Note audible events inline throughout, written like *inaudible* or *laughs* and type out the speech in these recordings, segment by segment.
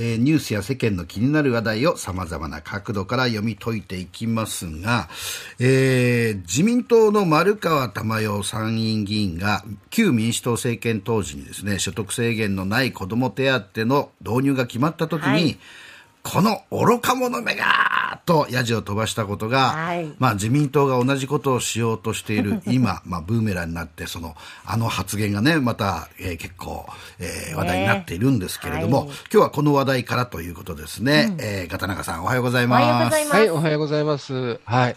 えーニュースや世間の気になる話題を様々な角度から読み解いていきますが、えー自民党の丸川珠代参院議員が旧民主党政権当時にですね所得制限のない子ども手当の導入が決まった時に、はい。この愚か者めがとヤジを飛ばしたことが、はいまあ、自民党が同じことをしようとしている *laughs* 今、まあ、ブーメランになってそのあの発言がねまた、えー結構、えー話題になっているんですけれども、はい今日はこの話題からということですね、えー片中さんおはようございおます。はようございます。はい、おはようございます。はい。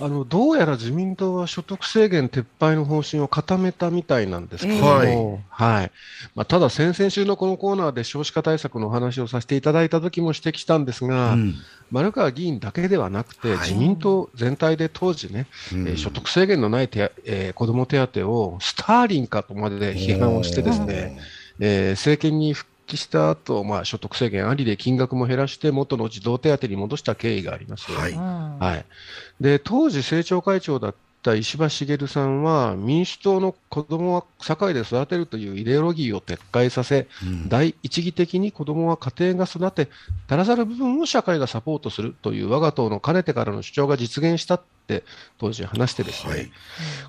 あの、どうやら自民党は所得制限撤廃の方針を固めたみたいなんですけれども、はい。まあ、ただ先々週のこのコーナーで少子化対策のお話をさせていただいた時も指摘したんですが、うん。丸川議員だけではなくて、はい。自民党全体で当時ね、うん。えー所得制限のない手、えー子ども手当をスターリンかとまで批判をしてですね、えー政権に復帰した後、まあ所得制限ありで金額も減らして元の児童手当に戻した経緯があります。はい。うん。はい、で当時、政調会長だった石破茂さんは、民主党の子どもは社会で育てるというイデオロギーを撤回させ、うん。第一義的に子どもは家庭が育て、足らざる部分を社会がサポートするという我が党のかねてからの主張が実現したって当時話してですね、はい。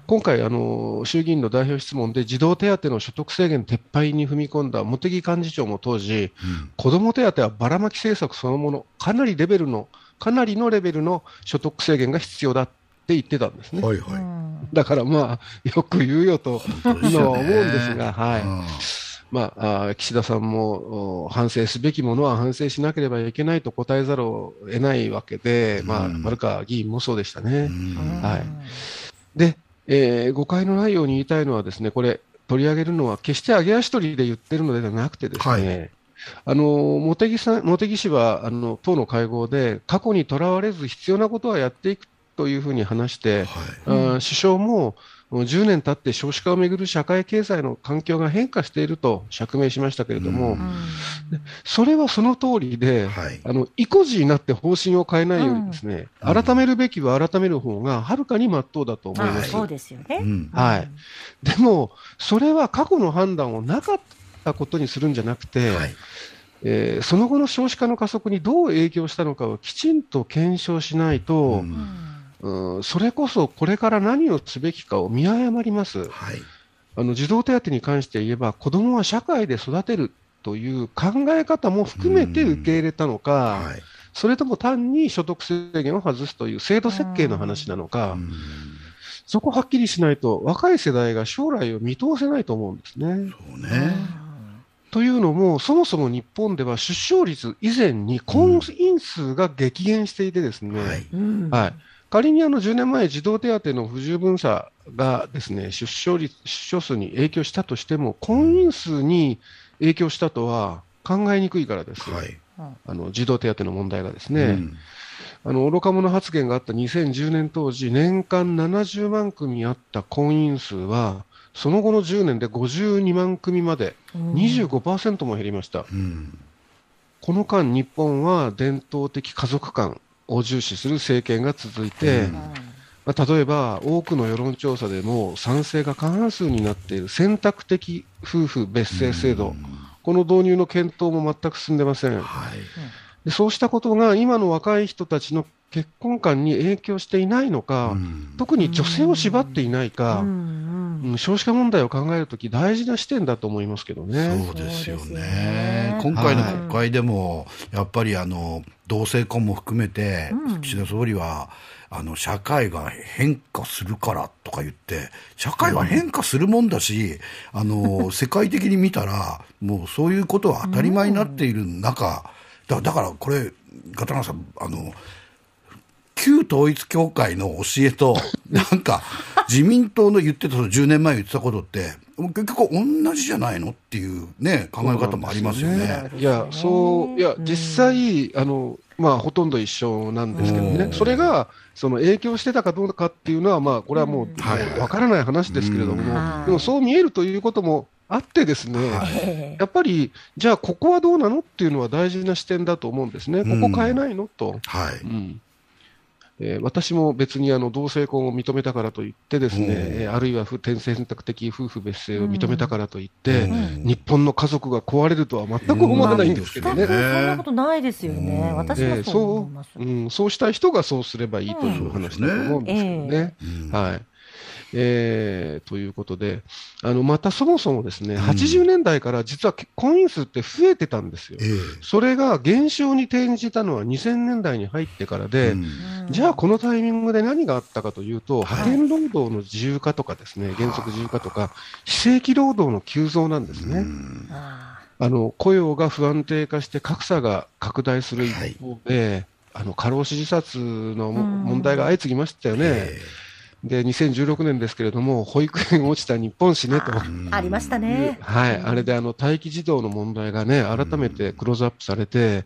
今回あの、衆議院の代表質問で児童手当の所得制限撤廃に踏み込んだ茂木幹事長も当時、うん。子ども手当はばらまき政策そのもの、かなりレベルの、かなりのレベルの所得制限が必要だ言ってたんですね。はいはい。うん。だからまあ、よく言うよと今は思うんですが、はい。うん。まあ、岸田さんもお反省すべきものは反省しなければいけないと答えざるを得ないわけで、まあ、うん丸川議員もそうでしたね。うん。はい。で、えー誤解のないように言いたいのはですね、これ、取り上げるのは決して上げ足取りで言ってるのではなくてですね、はい。あの茂木さん茂木氏はあの党の会合で、過去にとらわれず必要なことはやっていくというふうに話して、はい。首相ももう10年経って少子化をめぐる社会経済の環境が変化していると釈明しましたけれども、うん。それはその通りで、はい。あの意固地になって方針を変えないようにですね、うん。改めるべきは改める方がはるかに真っ当だと思います。まあそうですよね。うん。はい、でも、それは過去の判断をなかったことにするんじゃなくて、はい。えーその後の少子化の加速にどう影響したのかをきちんと検証しないと、うんうんうんそれこそこれから何をすべきかを見誤ります。はい。あの児童手当に関して言えば、子どもは社会で育てるという考え方も含めて受け入れたのか、はい。それとも単に所得制限を外すという制度設計の話なのか、うん。そこはっきりしないと、若い世代が将来を見通せないと思うんですね。そうね。というのも、そもそも日本では出生率以前に婚姻数が激減していてですね、はい。うん。はい仮にあの10年前、児童手当の不十分さがですね出生率出生数に影響したとしても、婚姻数に影響したとは考えにくいからです、はい。あの児童手当の問題がですね、うん。あの愚か者発言があった2010年当時、年間70万組あった婚姻数は、その後の10年で52万組までうん。25%も減りました。うん。この間、日本は伝統的家族観を重視する政権が続いて、うん。まあ、例えば多くの世論調査でも賛成が過半数になっている選択的夫婦別姓制度、うん。この導入の検討も全く進んでません。はいでそうしたことが今の若い人たちの結婚観に影響していないのか、うん。特に女性を縛っていないか、うんうん。少子化問題を考えるとき、大事な視点だと思いますけどね。そうですよね。ね。今回の国会でも、やっぱりあの同性婚も含めて、うん。岸田総理は、あの社会が変化するからとか言って、社会は変化するもんだし、あの *laughs* 世界的に見たら、もうそういうことは当たり前になっている中、だだからこれ、片中さん、あの旧統一教会の教えと、*laughs* なんか、自民党の言ってた、その10年前言ってたことって、結局同じじゃないのっていうね、考え方もありますよね。いや、そう、いや、実際、あの、まあ、ほとんど一緒なんですけどね。うん、それが、その影響してたかどうかっていうのは、まあ、これはもう、うん。はい。わからない話ですけれども、うん。でもそう見えるということもあってですね、はいええやっぱり、じゃあ、ここはどうなのっていうのは大事な視点だと思うんですね。ここ変えないのと。はい。うんえー、私も別にあの同性婚を認めたからといってですね、あるいは不転選択的夫婦別姓を認めたからといって、うん、日本の家族が壊れるとは全く思わないんですけどね。うん、そんなことないですよね。私もそう思います、えー、そう、うん。そうしたい人がそうすればいいという話だと思うんですけどね。はい。えー、ということで、あのまたそもそもですね、うん、80年代から実は婚姻数って増えてたんですよ、えー、それが減少に転じたのは2000年代に入ってからで、うん、じゃあこのタイミングで何があったかというと、派遣労働の自由化とかですね、原則自由化とか、非正規労働の急増なんですね。うん。あの雇用が不安定化して格差が拡大する一方で、はい、あの過労死自殺の問題が相次ぎましたよね。で、2016年ですけれども、保育園落ちた日本史ねと。ありましたね。はい。あれで、あの、待機児童の問題がね、改めてクローズアップされて、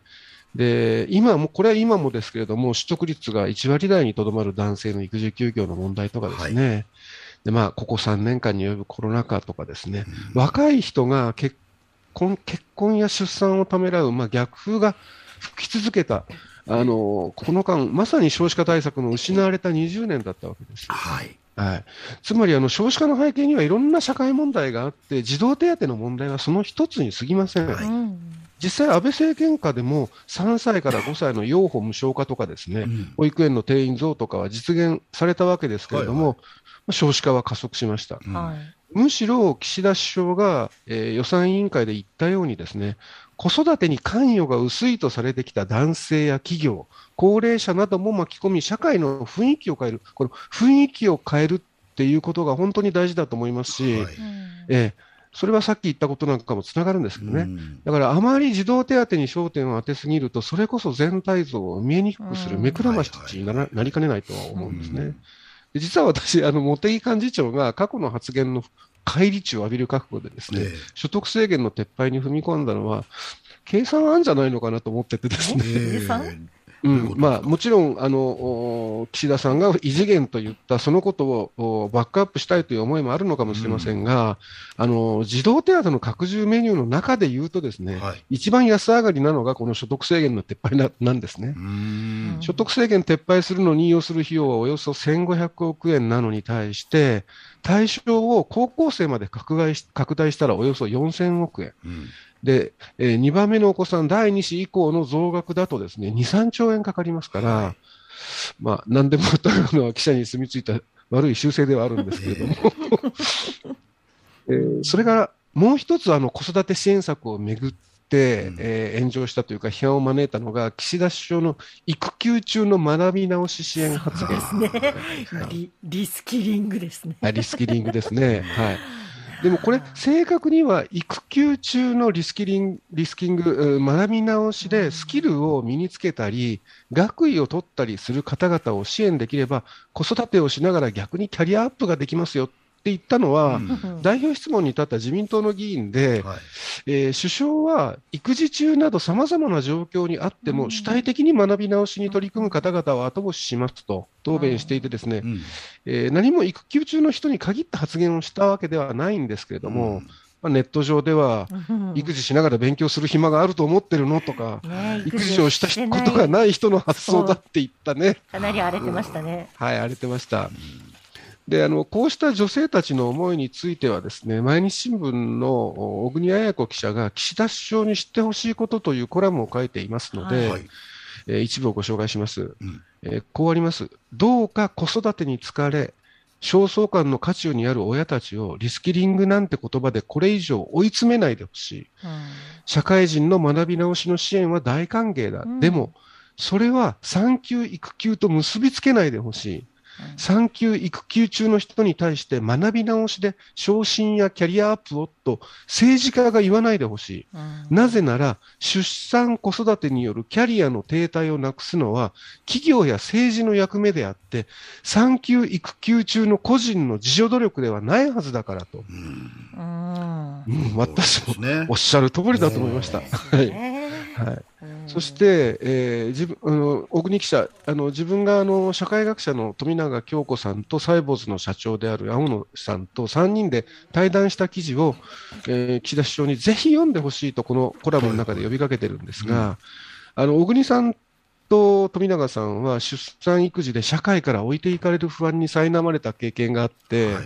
で、今も、これは今もですけれども、取得率が1割台にとどまる男性の育児休業の問題とかですね、はい、で、まあ、ここ3年間に及ぶコロナ禍とかですね、若い人が結婚、結婚や出産をためらう、まあ、逆風が吹き続けたあのこの間、まさに少子化対策の失われた20年だったわけです。はい。はい、つまりあの少子化の背景にはいろんな社会問題があって、児童手当の問題はその一つに過ぎません。はい。実際、安倍政権下でも3歳から5歳の養護無償化とかですね、うん、保育園の定員増とかは実現されたわけですけれども、はいはい、少子化は加速しました。うん、むしろ岸田首相が、えー、予算委員会で言ったようにですね、子育てに関与が薄いとされてきた男性や企業、高齢者なども巻き込み、社会の雰囲気を変える、この雰囲気を変えるっていうことが本当に大事だと思いますし、はい、えそれはさっき言ったことなんかもつながるんですけどね、だからあまり児童手当に焦点を当てすぎると、それこそ全体像を見えにくくする目くらましにななりかねないとは思うんですね。実は私、あの茂木幹事長が過去の発言の返り血を浴びる覚悟でですね、えー、所得制限の撤廃に踏み込んだのは、計算あんじゃないのかなと思っててですね。計算？うん。まあ、もちろんあの岸田さんが異次元と言ったそのことをバックアップしたいという思いもあるのかもしれませんが、うん、あの児童手当の拡充メニューの中で言うとですね、はい、一番安上がりなのがこの所得制限の撤廃ななんですね。所得制限撤廃するのに要する費用はおよそ1500億円なのに対して対象を高校生まで拡大し拡大したらおよそ4000億円。うんで、えー、2番目のお子さん、第2子以降の増額だとですね、2、3兆円かかりますから、はい、まあ、何でもというのは記者に住み着いた悪い習性ではあるんですけれども、*laughs* えー、それがもう一つ、あの子育て支援策をめぐって、うん、えー、炎上したというか、批判を招いたのが、岸田首相の育休中の学び直し支援発言ですね *laughs* リ。リスキリングですね。リスキリングですね。*laughs* はい。でもこれ、正確には育休中のリスキリンリスキング、学び直しでスキルを身につけたり、学位を取ったりする方々を支援できれば、子育てをしながら逆にキャリアアップができますよって言ったのは、うん、代表質問に立った自民党の議員で、はい、えー、首相は育児中などさまざまな状況にあっても、主体的に学び直しに取り組む方々を後押ししますと答弁していて、ですね、うん、えー、何も育休中の人に限った発言をしたわけではないんですけれども、うん。まあ、ネット上では、育児しながら勉強する暇があると思ってるのとか、ね、育児をしたことがない。人の発想だって言ったね。かなり荒れてましたね。はい、荒れてました。であのこうした女性たちの思いについては、ですね毎日新聞の小国彩子記者が岸田首相に知ってほしいことというコラムを書いていますので、はい、えー、一部をご紹介します、うん、えー、こうあります。どうか子育てに疲れ、焦燥感の渦中にある親たちをリスキリングなんて言葉でこれ以上追い詰めないでほしい、うん、社会人の学び直しの支援は大歓迎だ、うん、でもそれは産休育休と結びつけないでほしい産休、育休中の人に対して学び直しで昇進やキャリアアップをと政治家が言わないでほしい、うん、なぜなら出産、子育てによるキャリアの停滞をなくすのは企業や政治の役目であって産休、育休中の個人の自助努力ではないはずだからと、うん、うん、私もおっしゃる通りだと思いました。はい。はい、そして、えー、自分あの小国記者あの、自分があの社会学者の富永京子さんとサイボーズの社長である青野さんと3人で対談した記事を、えー、岸田首相にぜひ読んでほしいと、このコラムの中で呼びかけてるんですが、うん、あの小国さんと富永さんは出産育児で社会から置いていかれる不安に苛まれた経験があって、はい、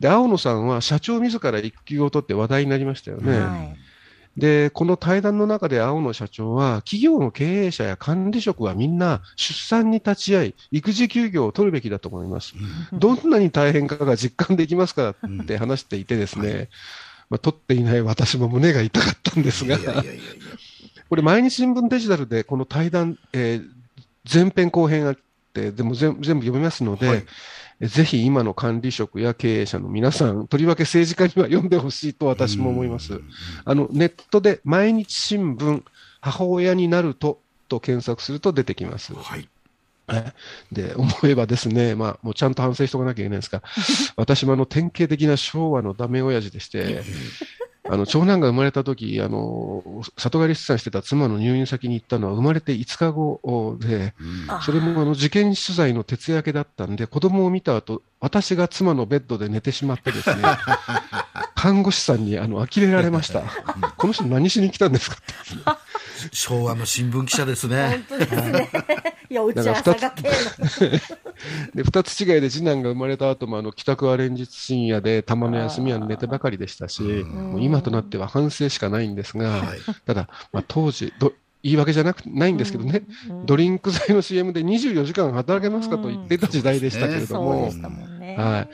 で青野さんは社長自ら育休を取って話題になりましたよね。はいで、この対談の中で青野社長は、企業の経営者や管理職はみんな出産に立ち会い、育児休業を取るべきだと思います。どんなに大変かが実感できますからって話していてですね、まあ、取っていない私も胸が痛かったんですが、これ毎日新聞デジタルでこの対談、えー、前編後編あって、でも全部読みますので、はいぜひ今の管理職や経営者の皆さん、とりわけ政治家には読んでほしいと私も思います。あの、ネットで毎日新聞、母親になるとと検索すると出てきます。はい。で、思えばですね、まあ、もうちゃんと反省しておかなきゃいけないんですが、*laughs* 私もあの典型的な昭和のダメ親父でして、あの長男が生まれた時あの里帰り出産してた妻の入院先に行ったのは生まれて5日後で、うん、それもあの事件取材の徹夜明けだったんで子供を見た後私が妻のベッドで寝てしまってですね *laughs* 看護師さんにあの呆れられました。この人何しに来たんですか昭和の新聞記者ですね。本当ですね。*laughs* いや、打ち合わせが *laughs* で、二つ違いで次男が生まれた後も、あの、帰宅は連日深夜で、たまの休みは寝てばかりでしたし、もう今となっては反省しかないんですが、ただ、まあ、当時、ど、言い訳じゃなくないんですけどね、うんうん、ドリンク剤の CM で24時間働けますかと言ってた時代でしたけれども、はい。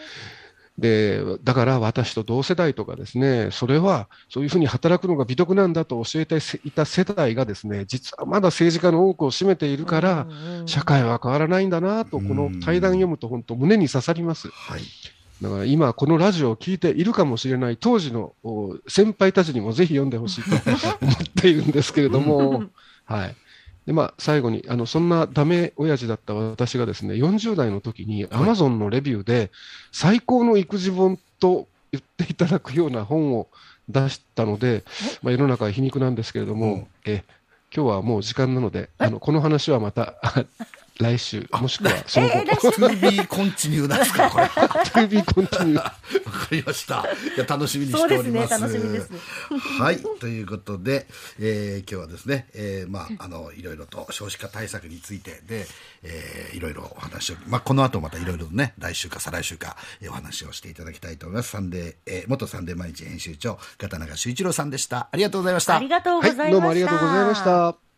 で、だから私と同世代とかですね、それはそういうふうに働くのが美徳なんだと教えていた世代がですね、実はまだ政治家の多くを占めているから、社会は変わらないんだなと、この対談読むと本当胸に刺さります。はい。だから今このラジオを聞いているかもしれない当時の先輩たちにもぜひ読んでほしいと思っているんですけれども、*laughs* はい。で、まあ、最後に、あの、そんなダメ親父だった私がですね、40代の時にアマゾンのレビューで、最高の育児本と言っていただくような本を出したので、まあ、世の中は皮肉なんですけれども、え、今日はもう時間なので、あの、この話はまた来週、もしくはその後。2B コンチニューなんですか、これ。2B コンチニュー。りました。いや、楽しみにしております。はい、ということで、えー、今日はですね、えー、まあ、あの、いろいろと少子化対策についてで、えー、いろいろお話を、まあ、この後またいろいろね、来週か再来週か、えー、お話をしていただきたいと思います。サンデー、えー、元サンデー毎日編集長、潟永秀一郎さんでした。ありがとうございました。ありがとうございました。はい、どうもありがとうございました。